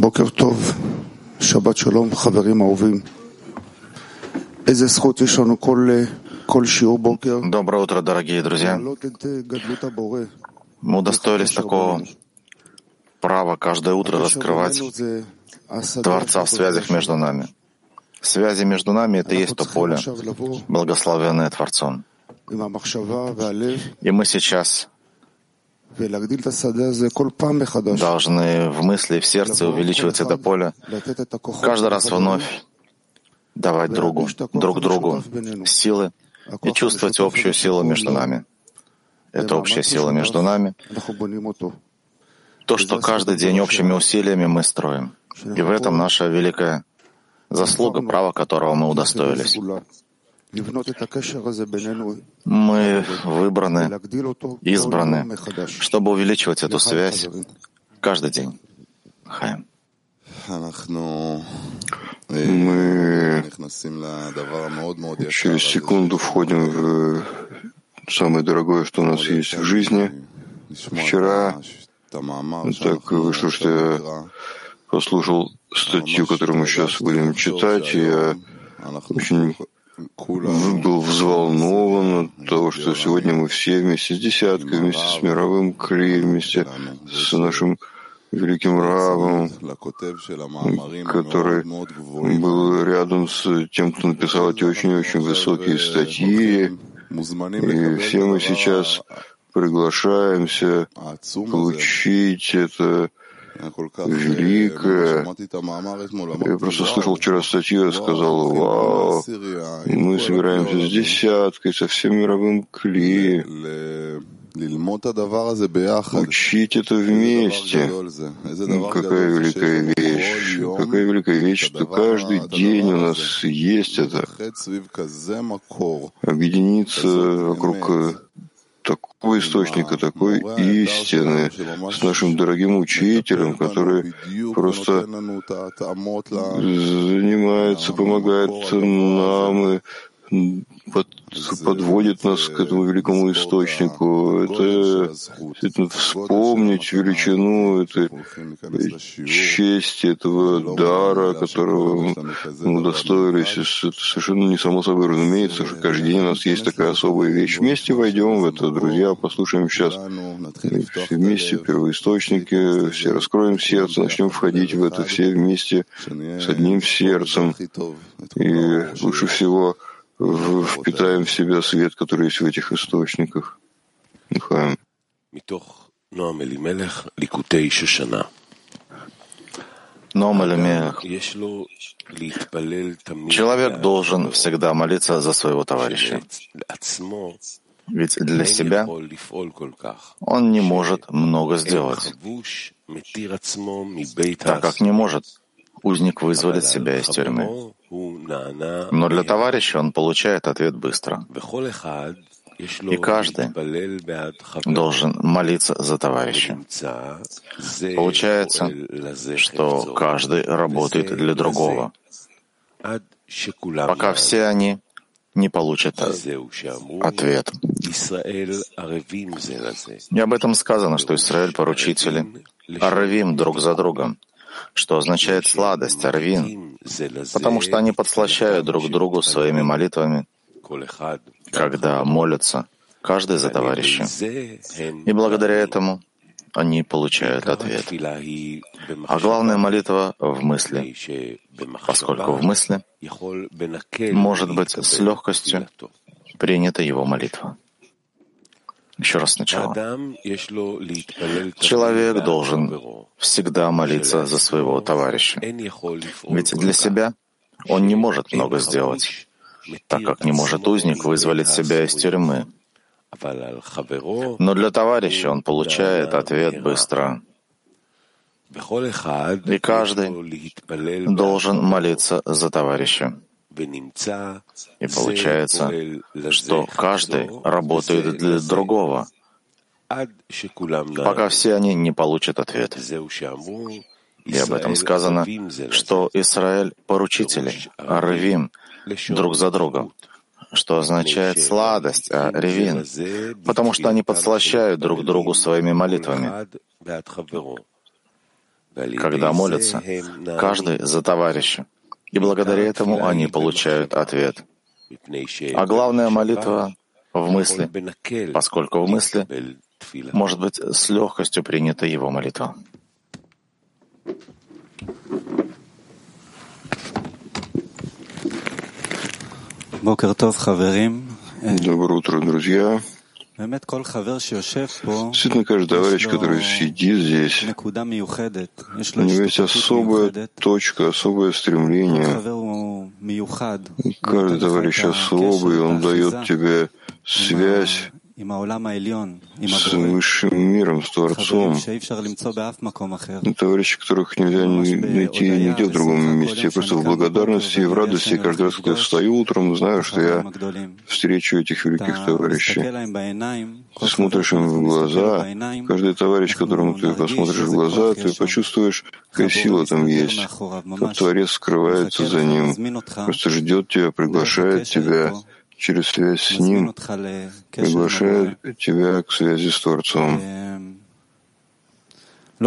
בוקר טוב, שבת שלום, חברים אהובים. איזה זכות יש לנו כל, כל שיעור בוקר. Доброе утро, дорогие друзья. Мы удостоились такого права каждое утро раскрывать ну, Творца в связях между нами. Связи между нами — это есть то поле, благословенное Творцом. И мы сейчас должны в мысли, в сердце увеличивать это поле, каждый раз вновь давать другу, друг другу силы и чувствовать общую силу между нами. Это общая сила между нами. То, что каждый день общими усилиями мы строим. И в этом наша великая заслуга, право которого мы удостоились. Мы выбраны, избраны, чтобы увеличивать эту связь каждый день. Хайм. Мы через секунду входим в э, самое дорогое, что у нас есть в жизни. Вчера так вышло, что я послушал статью, которую мы сейчас будем читать, и я очень был взволнован от того, что сегодня мы все вместе с десяткой, вместе с мировым Кри, вместе с нашим великим Равом, который был рядом с тем, кто написал эти очень-очень высокие статьи. И все мы сейчас приглашаемся получить это Великая. Э, я просто слышал вчера статью, я сказал, вау, мы собираемся с десяткой, со всем мировым кли. Учить это вместе. Ну, какая великая вещь. Какая великая вещь, что каждый день у нас есть это. Объединиться вокруг э, такого источника, такой истины, с нашим дорогим учителем, который просто занимается, помогает нам и под- подводит нас к этому великому источнику. Это действительно вспомнить величину этой чести, этого дара, которого мы удостоились. Это совершенно не само собой разумеется, что каждый день у нас есть такая особая вещь. Вместе войдем в это, друзья, послушаем сейчас все вместе первоисточники, все раскроем сердце, начнем входить в это все вместе с одним сердцем. И лучше всего впитаем в себя свет, который есть в этих источниках. Дыхаем. Ноам Элимелех, Ликутей Шишана. Ноам Элимелех. Человек должен всегда молиться за своего товарища. Ведь для себя он не может много сделать, так как не может Узник вызволит себя из тюрьмы. Но для товарища он получает ответ быстро. И каждый должен молиться за товарища. Получается, что каждый работает для другого, пока все они не получат ответ. И об этом сказано, что Израиль поручители Аравим друг за другом что означает сладость, арвин, потому что они подслащают друг другу своими молитвами, когда молятся каждый за товарища. И благодаря этому они получают ответ. А главная молитва в мысли, поскольку в мысли может быть с легкостью принята его молитва. Еще раз сначала. Человек должен всегда молиться за своего товарища. Ведь для себя он не может много сделать, так как не может узник вызволить себя из тюрьмы. Но для товарища он получает ответ быстро. И каждый должен молиться за товарища. И получается, что каждый работает для другого, пока все они не получат ответ. И об этом сказано, что Израиль — поручители, Арвим, друг за другом, что означает сладость, а ревин, потому что они подслащают друг другу своими молитвами. когда молятся, каждый за товарища, и благодаря этому они получают ответ. А главная молитва в мысли, поскольку в мысли может быть с легкостью принята его молитва. Доброе утро, друзья. Действительно, каждый товарищ, который сидит здесь, у него есть особая точка, особое стремление. Каждый товарищ особый, он дает тебе связь с высшим миром, с Творцом. Товарищи, которых нельзя найти нигде в другом месте. Я просто в благодарности и в радости каждый раз, когда я встаю утром, знаю, что я встречу этих великих товарищей. Ты смотришь им в глаза, каждый товарищ, которому ты посмотришь в глаза, ты почувствуешь, какая сила там есть. Как Творец скрывается за ним, просто ждет тебя, приглашает тебя через связь с Ним приглашает тебя к связи с Творцом. И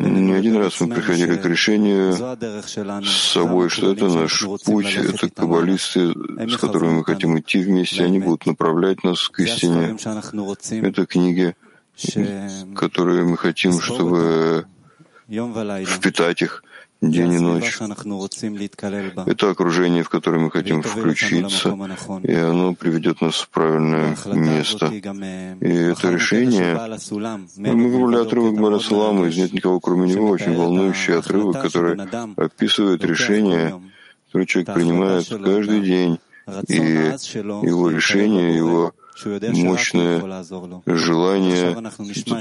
не один раз мы приходили к решению с собой, что это наш путь, это каббалисты, с которыми мы хотим идти вместе, они будут направлять нас к истине. Это книги, которые мы хотим, чтобы впитать их день и ночь. Это окружение, в которое мы хотим включиться, и оно приведет нас в правильное место. И это решение, мы выбрали отрывок Барасалама, из «Нет никого, кроме него», очень волнующий отрывок, который описывает решение, которое человек принимает каждый день, и его решение, его мощное желание.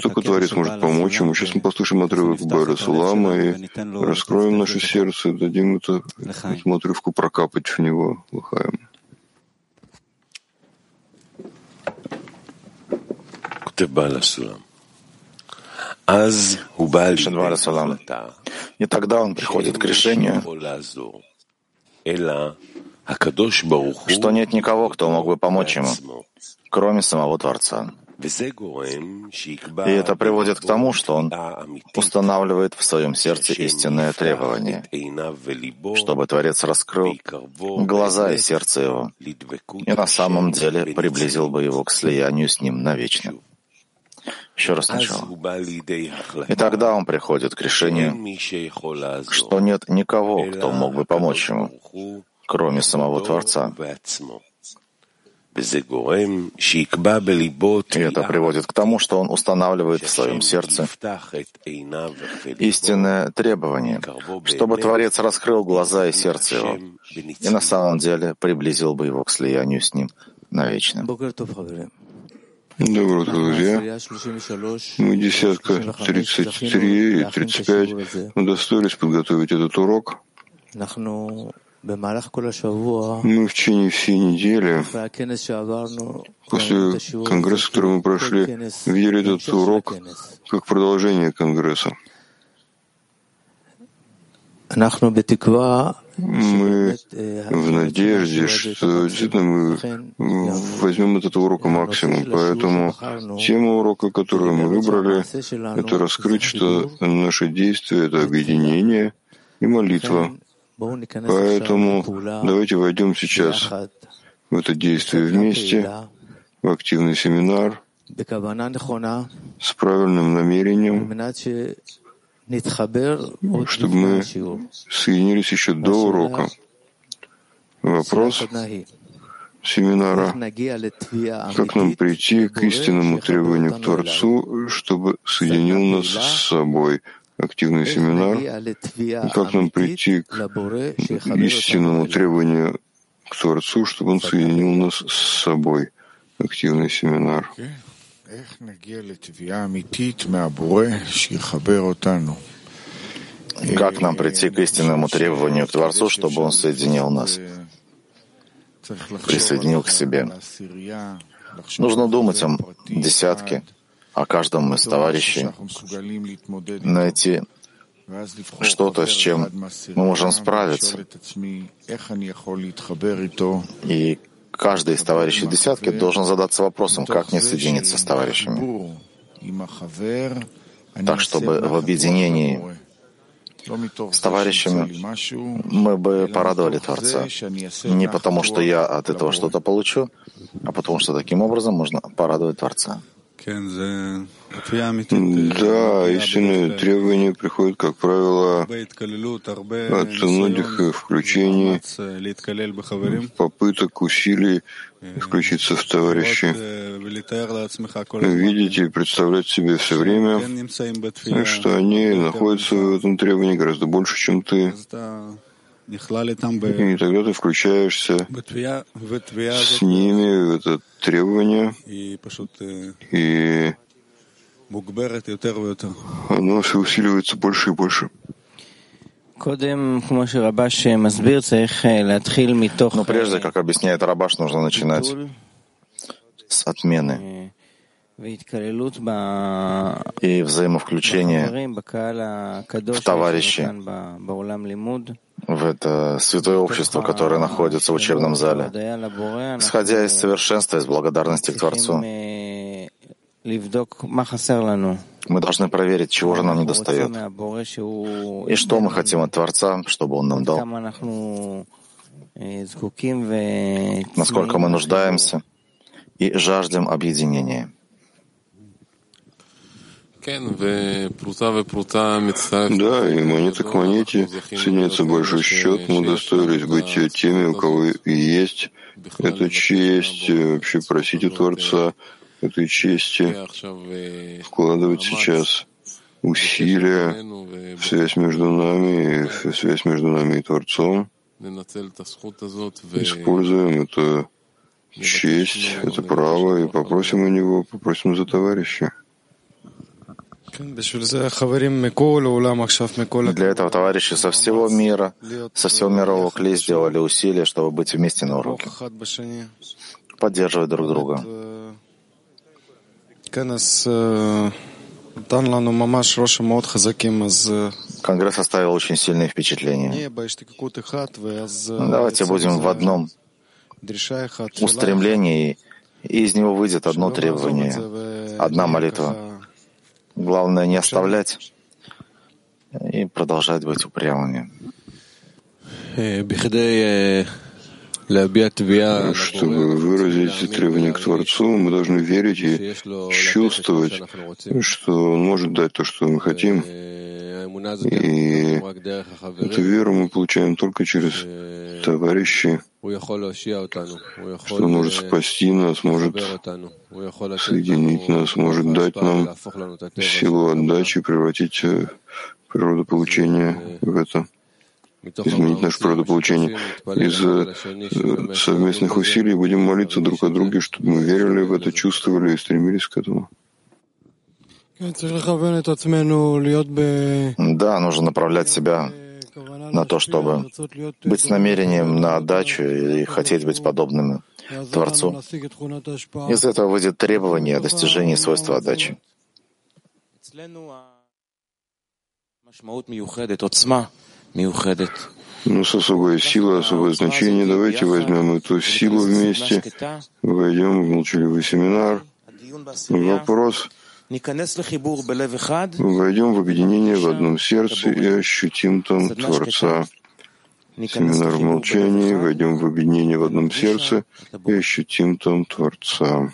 Только Творец может помочь ему. Сейчас мы послушаем отрывок Бара Сулама и раскроем наше сердце, дадим это, этому отрывку прокапать в него. Лыхаем. И тогда он приходит к решению, что нет никого, кто мог бы помочь ему, кроме самого Творца. И это приводит к тому, что он устанавливает в своем сердце истинное требование, чтобы Творец раскрыл глаза и сердце его, и на самом деле приблизил бы его к слиянию с ним навечно. Еще раз сначала. И тогда он приходит к решению, что нет никого, кто мог бы помочь ему, кроме самого Творца. И это приводит к тому, что он устанавливает в своем сердце истинное требование, чтобы Творец раскрыл глаза и сердце его, и на самом деле приблизил бы его к слиянию с ним навечно. Доброе утро, друзья. Мы десятка 33 и 35 удостоились подготовить этот урок. Мы в течение всей недели, после конгресса, который мы прошли, видели этот урок как продолжение конгресса. Мы в надежде, что действительно мы возьмем от этого урока максимум. Поэтому тема урока, которую мы выбрали, это раскрыть, что наше действие — это объединение и молитва. Поэтому давайте войдем сейчас в это действие вместе, в активный семинар с правильным намерением, чтобы мы соединились еще до урока. Вопрос семинара, как нам прийти к истинному требованию к Творцу, чтобы соединил нас с собой — активный семинар, как нам прийти к истинному требованию к Творцу, чтобы Он соединил нас с собой. Активный семинар. Как нам прийти к истинному требованию к Творцу, чтобы Он соединил нас, присоединил к себе? Нужно думать о десятке, о каждом из товарищей, найти что-то, с чем мы можем справиться. И каждый из товарищей десятки должен задаться вопросом, как мне соединиться с товарищами. так чтобы в объединении с товарищами мы бы порадовали Творца. Не потому, что я от этого что-то получу, а потому что таким образом можно порадовать Творца. Да, истинные требования приходят, как правило, от многих включений, попыток, усилий включиться в товарищи. Видеть и представлять себе все время, что они находятся в этом требовании гораздо больше, чем ты. И тогда ты включаешься с ними в это требование, и оно все усиливается больше и больше. Но прежде, как объясняет Рабаш, нужно начинать с отмены и взаимовключения в товарищи, в это святое общество, которое находится в учебном зале, исходя из совершенства, из благодарности к Творцу. Мы должны проверить, чего же нам не достает, и что мы хотим от Творца, чтобы Он нам дал, насколько мы нуждаемся и жаждем объединения. Да, и монета к монете соединяется большой счет. Мы удостоились быть теми, у кого и есть эта честь, вообще просить у Творца этой чести, вкладывать сейчас усилия в связь между нами, в связь между нами и Творцом. Используем эту честь, это право, и попросим у него, попросим за товарища. Для этого товарищи со всего мира, со всего мирового кли сделали усилия, чтобы быть вместе на уроке, поддерживать друг друга. Конгресс оставил очень сильное впечатление. Давайте будем в одном. Устремлении, и из него выйдет одно требование, одна молитва. Главное не оставлять и продолжать быть упрямыми. Чтобы выразить требования к Творцу, мы должны верить и чувствовать, что Он может дать то, что мы хотим. И эту веру мы получаем только через товарищей, что Он может спасти нас, может соединить нас, может дать нам силу отдачи, превратить природу получения в это изменить нашу природу получения. Из совместных усилий будем молиться друг о друге, чтобы мы верили в это, чувствовали и стремились к этому. Да, нужно направлять себя на то, чтобы быть с намерением на отдачу и хотеть быть подобным Творцу. Из этого выйдет требование о достижении свойства отдачи. Ну, с особой силой, особое значение. Давайте возьмем эту силу вместе, войдем в молчаливый семинар. Вопрос. Войдем в объединение в одном сердце и ощутим там Творца. Семинар в молчании. Войдем в объединение в одном сердце и ощутим там Творца.